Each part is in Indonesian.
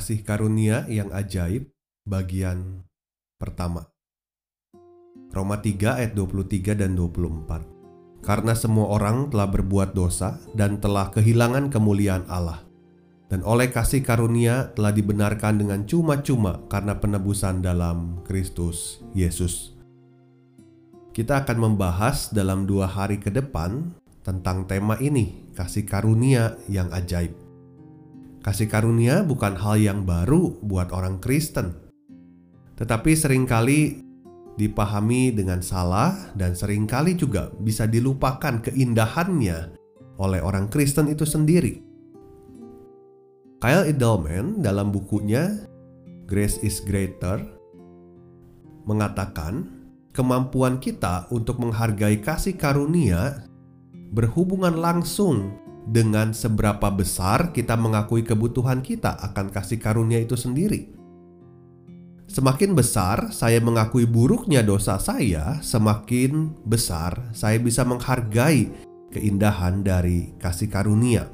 Kasih karunia yang ajaib bagian pertama. Roma 3 ayat 23 dan 24. Karena semua orang telah berbuat dosa dan telah kehilangan kemuliaan Allah. Dan oleh kasih karunia telah dibenarkan dengan cuma-cuma karena penebusan dalam Kristus Yesus. Kita akan membahas dalam dua hari ke depan tentang tema ini, kasih karunia yang ajaib. Kasih karunia bukan hal yang baru buat orang Kristen, tetapi sering kali dipahami dengan salah dan sering kali juga bisa dilupakan keindahannya oleh orang Kristen itu sendiri. Kyle Edelman dalam bukunya Grace is Greater mengatakan kemampuan kita untuk menghargai kasih karunia berhubungan langsung dengan seberapa besar kita mengakui kebutuhan kita akan kasih karunia itu sendiri. Semakin besar saya mengakui buruknya dosa saya, semakin besar saya bisa menghargai keindahan dari kasih karunia.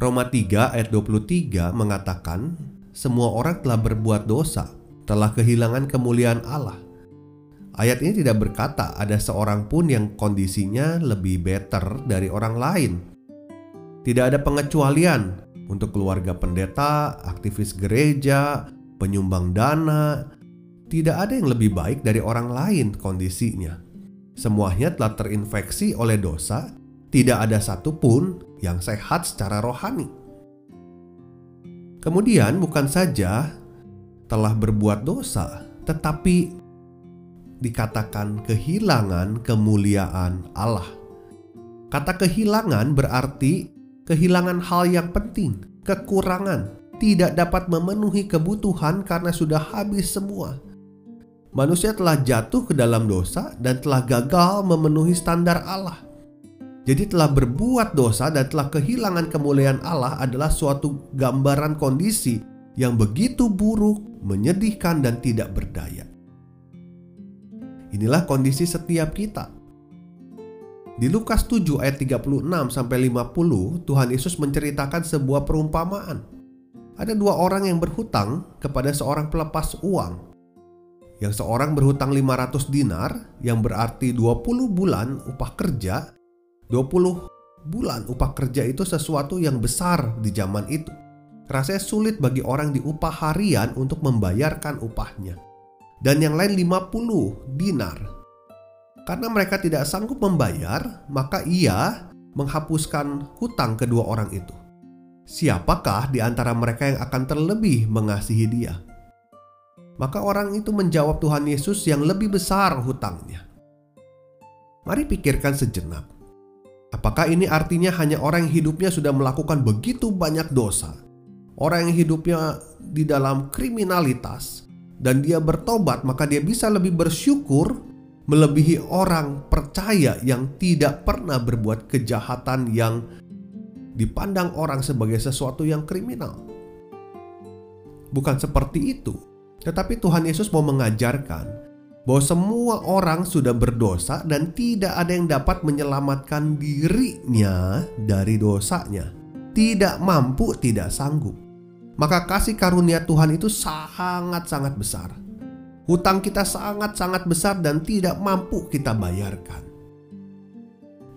Roma 3 ayat 23 mengatakan, semua orang telah berbuat dosa, telah kehilangan kemuliaan Allah Ayat ini tidak berkata ada seorang pun yang kondisinya lebih better dari orang lain. Tidak ada pengecualian untuk keluarga pendeta, aktivis gereja, penyumbang dana. Tidak ada yang lebih baik dari orang lain kondisinya. Semuanya telah terinfeksi oleh dosa, tidak ada satupun yang sehat secara rohani. Kemudian, bukan saja telah berbuat dosa, tetapi dikatakan kehilangan kemuliaan Allah. Kata kehilangan berarti kehilangan hal yang penting, kekurangan, tidak dapat memenuhi kebutuhan karena sudah habis semua. Manusia telah jatuh ke dalam dosa dan telah gagal memenuhi standar Allah. Jadi telah berbuat dosa dan telah kehilangan kemuliaan Allah adalah suatu gambaran kondisi yang begitu buruk, menyedihkan dan tidak berdaya. Inilah kondisi setiap kita. Di Lukas 7 ayat 36 sampai 50, Tuhan Yesus menceritakan sebuah perumpamaan. Ada dua orang yang berhutang kepada seorang pelepas uang. Yang seorang berhutang 500 dinar yang berarti 20 bulan upah kerja. 20 bulan upah kerja itu sesuatu yang besar di zaman itu. Rasanya sulit bagi orang di upah harian untuk membayarkan upahnya dan yang lain 50 dinar. Karena mereka tidak sanggup membayar, maka ia menghapuskan hutang kedua orang itu. Siapakah di antara mereka yang akan terlebih mengasihi dia? Maka orang itu menjawab Tuhan Yesus yang lebih besar hutangnya. Mari pikirkan sejenak. Apakah ini artinya hanya orang yang hidupnya sudah melakukan begitu banyak dosa? Orang yang hidupnya di dalam kriminalitas, dan dia bertobat, maka dia bisa lebih bersyukur melebihi orang percaya yang tidak pernah berbuat kejahatan yang dipandang orang sebagai sesuatu yang kriminal. Bukan seperti itu, tetapi Tuhan Yesus mau mengajarkan bahwa semua orang sudah berdosa dan tidak ada yang dapat menyelamatkan dirinya dari dosanya. Tidak mampu, tidak sanggup maka kasih karunia Tuhan itu sangat-sangat besar. Hutang kita sangat-sangat besar dan tidak mampu kita bayarkan.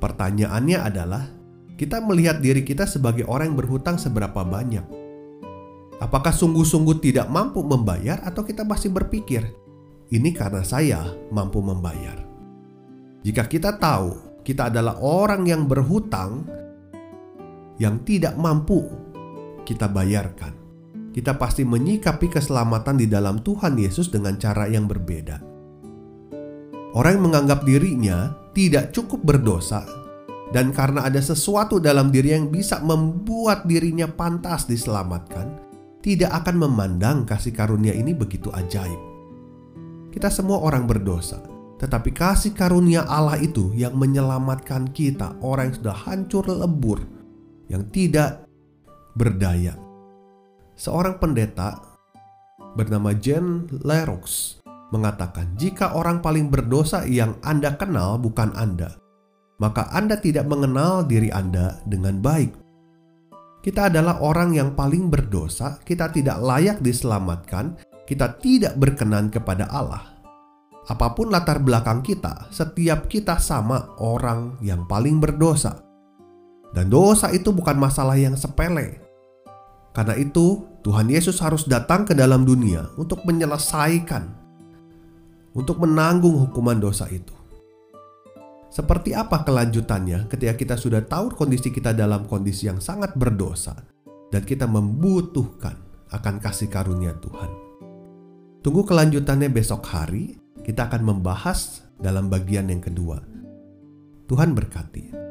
Pertanyaannya adalah, kita melihat diri kita sebagai orang yang berhutang seberapa banyak? Apakah sungguh-sungguh tidak mampu membayar, atau kita masih berpikir, "Ini karena saya mampu membayar"? Jika kita tahu kita adalah orang yang berhutang yang tidak mampu kita bayarkan, kita pasti menyikapi keselamatan di dalam Tuhan Yesus dengan cara yang berbeda. Orang yang menganggap dirinya tidak cukup berdosa dan karena ada sesuatu dalam diri yang bisa membuat dirinya pantas diselamatkan, tidak akan memandang kasih karunia ini begitu ajaib. Kita semua orang berdosa, tetapi kasih karunia Allah itu yang menyelamatkan kita, orang yang sudah hancur lebur, yang tidak berdaya. Seorang pendeta bernama Jen Leroux mengatakan, "Jika orang paling berdosa yang Anda kenal bukan Anda, maka Anda tidak mengenal diri Anda dengan baik. Kita adalah orang yang paling berdosa, kita tidak layak diselamatkan, kita tidak berkenan kepada Allah. Apa pun latar belakang kita, setiap kita sama orang yang paling berdosa. Dan dosa itu bukan masalah yang sepele. Karena itu, Tuhan Yesus harus datang ke dalam dunia untuk menyelesaikan, untuk menanggung hukuman dosa itu. Seperti apa kelanjutannya ketika kita sudah tahu kondisi kita dalam kondisi yang sangat berdosa dan kita membutuhkan akan kasih karunia Tuhan. Tunggu kelanjutannya besok hari, kita akan membahas dalam bagian yang kedua. Tuhan berkati.